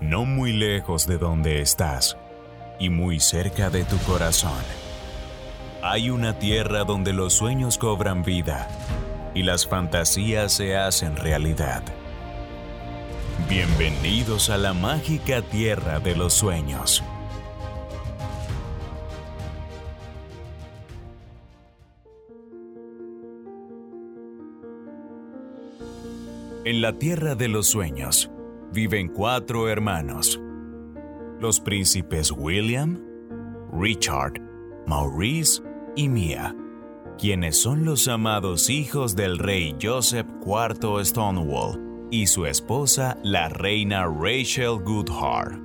no muy lejos de donde estás y muy cerca de tu corazón. Hay una tierra donde los sueños cobran vida y las fantasías se hacen realidad. Bienvenidos a la mágica tierra de los sueños. En la tierra de los sueños viven cuatro hermanos. Los príncipes William, Richard, Maurice y Mia, quienes son los amados hijos del rey Joseph IV Stonewall y su esposa la reina Rachel Goodhart.